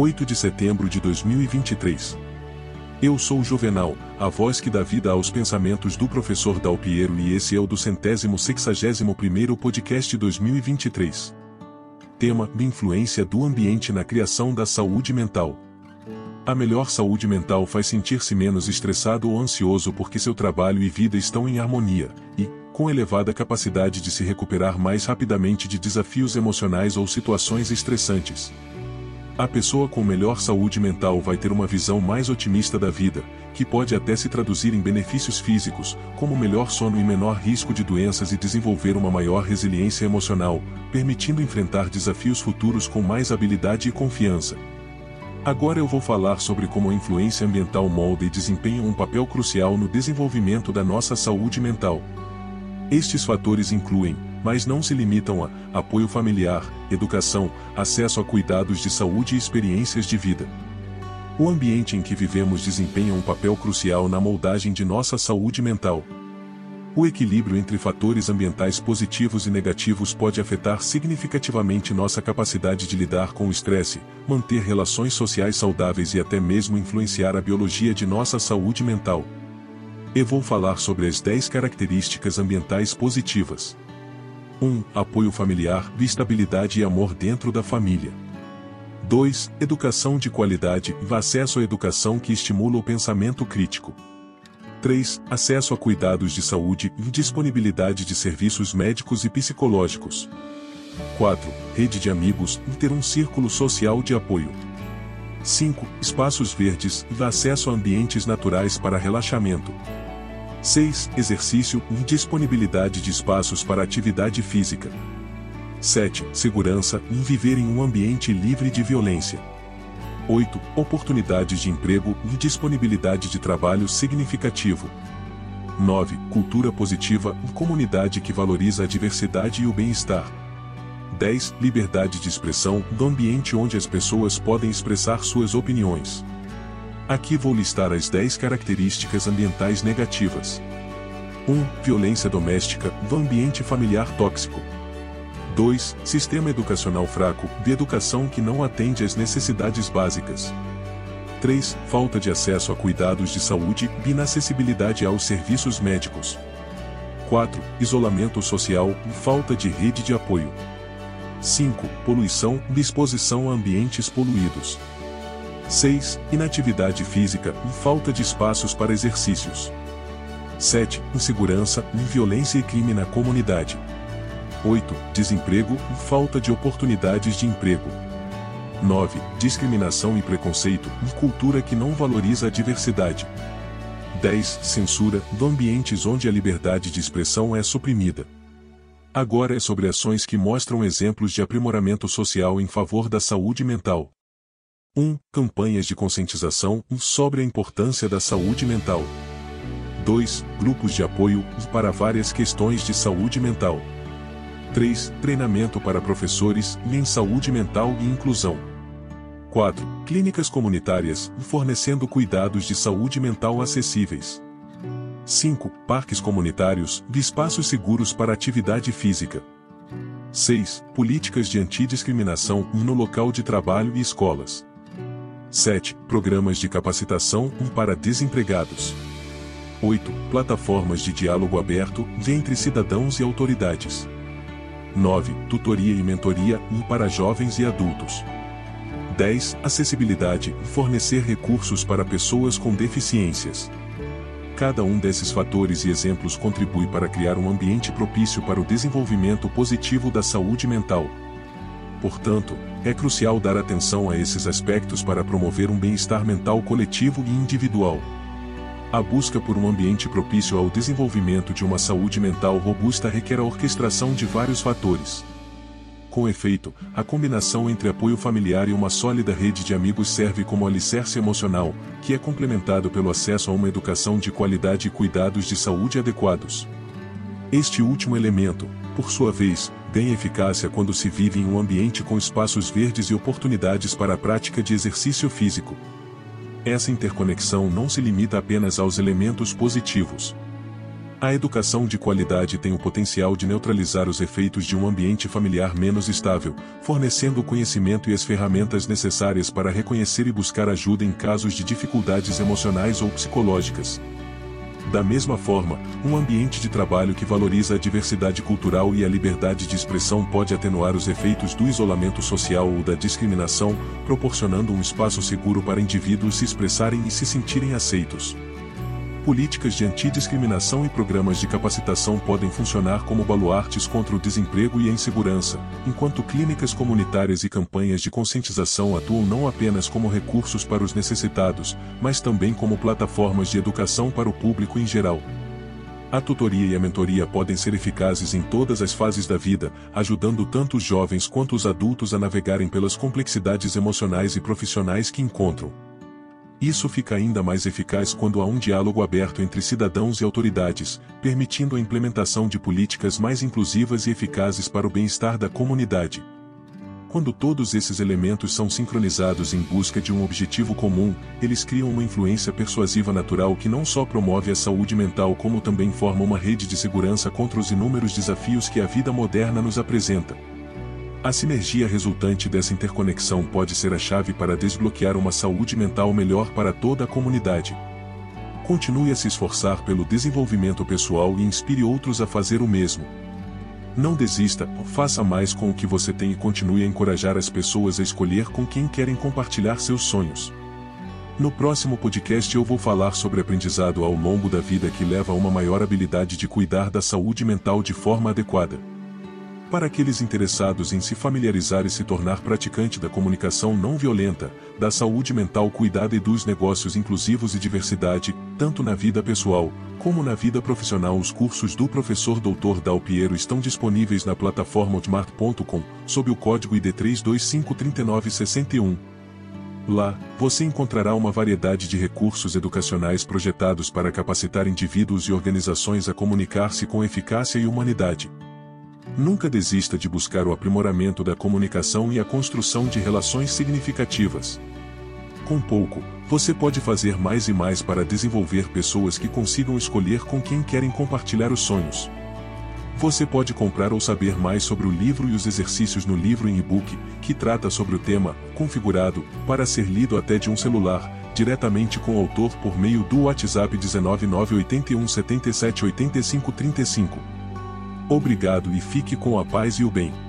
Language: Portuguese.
8 de setembro de 2023. Eu sou Juvenal, a voz que dá vida aos pensamentos do professor Dalpiero e esse é o do centésimo sexagésimo primeiro podcast 2023. Tema: Influência do ambiente na criação da saúde mental. A melhor saúde mental faz sentir-se menos estressado ou ansioso porque seu trabalho e vida estão em harmonia, e, com elevada capacidade de se recuperar mais rapidamente de desafios emocionais ou situações estressantes. A pessoa com melhor saúde mental vai ter uma visão mais otimista da vida, que pode até se traduzir em benefícios físicos, como melhor sono e menor risco de doenças e desenvolver uma maior resiliência emocional, permitindo enfrentar desafios futuros com mais habilidade e confiança. Agora eu vou falar sobre como a influência ambiental molda e desempenha um papel crucial no desenvolvimento da nossa saúde mental. Estes fatores incluem mas não se limitam a apoio familiar, educação, acesso a cuidados de saúde e experiências de vida. O ambiente em que vivemos desempenha um papel crucial na moldagem de nossa saúde mental. O equilíbrio entre fatores ambientais positivos e negativos pode afetar significativamente nossa capacidade de lidar com o estresse, manter relações sociais saudáveis e até mesmo influenciar a biologia de nossa saúde mental. Eu vou falar sobre as 10 características ambientais positivas. 1. Apoio familiar, estabilidade e amor dentro da família. 2. Educação de qualidade, acesso à educação que estimula o pensamento crítico. 3. Acesso a cuidados de saúde e disponibilidade de serviços médicos e psicológicos. 4. Rede de amigos e ter um círculo social de apoio. 5. Espaços verdes e acesso a ambientes naturais para relaxamento. 6. Exercício e disponibilidade de espaços para atividade física. 7. Segurança e viver em um ambiente livre de violência. 8. Oportunidades de emprego e disponibilidade de trabalho significativo. 9. Cultura positiva e comunidade que valoriza a diversidade e o bem-estar. 10. Liberdade de expressão do ambiente onde as pessoas podem expressar suas opiniões. Aqui vou listar as 10 características ambientais negativas. 1. Violência doméstica, do ambiente familiar tóxico. 2. Sistema educacional fraco, de educação que não atende às necessidades básicas. 3. Falta de acesso a cuidados de saúde inacessibilidade aos serviços médicos. 4. Isolamento social falta de rede de apoio. 5. Poluição exposição a ambientes poluídos. 6. Inatividade física e falta de espaços para exercícios. 7. Insegurança, violência e crime na comunidade. 8. Desemprego e falta de oportunidades de emprego. 9. Discriminação e preconceito e cultura que não valoriza a diversidade. 10. Censura do ambientes onde a liberdade de expressão é suprimida. Agora é sobre ações que mostram exemplos de aprimoramento social em favor da saúde mental. 1. Campanhas de conscientização sobre a importância da saúde mental. 2. Grupos de apoio para várias questões de saúde mental. 3. Treinamento para professores em saúde mental e inclusão. 4. Clínicas comunitárias fornecendo cuidados de saúde mental acessíveis. 5. Parques comunitários de espaços seguros para atividade física. 6. Políticas de antidiscriminação no local de trabalho e escolas. 7. Programas de capacitação para desempregados. 8. Plataformas de diálogo aberto entre cidadãos e autoridades. 9. Tutoria e mentoria para jovens e adultos. 10. Acessibilidade fornecer recursos para pessoas com deficiências. Cada um desses fatores e exemplos contribui para criar um ambiente propício para o desenvolvimento positivo da saúde mental. Portanto, é crucial dar atenção a esses aspectos para promover um bem-estar mental coletivo e individual. A busca por um ambiente propício ao desenvolvimento de uma saúde mental robusta requer a orquestração de vários fatores. Com efeito, a combinação entre apoio familiar e uma sólida rede de amigos serve como alicerce emocional, que é complementado pelo acesso a uma educação de qualidade e cuidados de saúde adequados. Este último elemento, por sua vez, ganha eficácia quando se vive em um ambiente com espaços verdes e oportunidades para a prática de exercício físico. Essa interconexão não se limita apenas aos elementos positivos. A educação de qualidade tem o potencial de neutralizar os efeitos de um ambiente familiar menos estável, fornecendo o conhecimento e as ferramentas necessárias para reconhecer e buscar ajuda em casos de dificuldades emocionais ou psicológicas. Da mesma forma, um ambiente de trabalho que valoriza a diversidade cultural e a liberdade de expressão pode atenuar os efeitos do isolamento social ou da discriminação, proporcionando um espaço seguro para indivíduos se expressarem e se sentirem aceitos políticas de antidiscriminação e programas de capacitação podem funcionar como baluartes contra o desemprego e a insegurança, enquanto clínicas comunitárias e campanhas de conscientização atuam não apenas como recursos para os necessitados, mas também como plataformas de educação para o público em geral. A tutoria e a mentoria podem ser eficazes em todas as fases da vida, ajudando tanto os jovens quanto os adultos a navegarem pelas complexidades emocionais e profissionais que encontram. Isso fica ainda mais eficaz quando há um diálogo aberto entre cidadãos e autoridades, permitindo a implementação de políticas mais inclusivas e eficazes para o bem-estar da comunidade. Quando todos esses elementos são sincronizados em busca de um objetivo comum, eles criam uma influência persuasiva natural que não só promove a saúde mental como também forma uma rede de segurança contra os inúmeros desafios que a vida moderna nos apresenta. A sinergia resultante dessa interconexão pode ser a chave para desbloquear uma saúde mental melhor para toda a comunidade. Continue a se esforçar pelo desenvolvimento pessoal e inspire outros a fazer o mesmo. Não desista, faça mais com o que você tem e continue a encorajar as pessoas a escolher com quem querem compartilhar seus sonhos. No próximo podcast eu vou falar sobre aprendizado ao longo da vida que leva a uma maior habilidade de cuidar da saúde mental de forma adequada. Para aqueles interessados em se familiarizar e se tornar praticante da comunicação não violenta, da saúde mental cuidada e dos negócios inclusivos e diversidade, tanto na vida pessoal, como na vida profissional os cursos do professor Dr. Dal Piero estão disponíveis na plataforma otmart.com, sob o código ID 3253961. Lá, você encontrará uma variedade de recursos educacionais projetados para capacitar indivíduos e organizações a comunicar-se com eficácia e humanidade. Nunca desista de buscar o aprimoramento da comunicação e a construção de relações significativas. Com pouco, você pode fazer mais e mais para desenvolver pessoas que consigam escolher com quem querem compartilhar os sonhos. Você pode comprar ou saber mais sobre o livro e os exercícios no livro em e-book, que trata sobre o tema, configurado, para ser lido até de um celular, diretamente com o autor por meio do WhatsApp 19981 77 85 35. Obrigado e fique com a paz e o bem.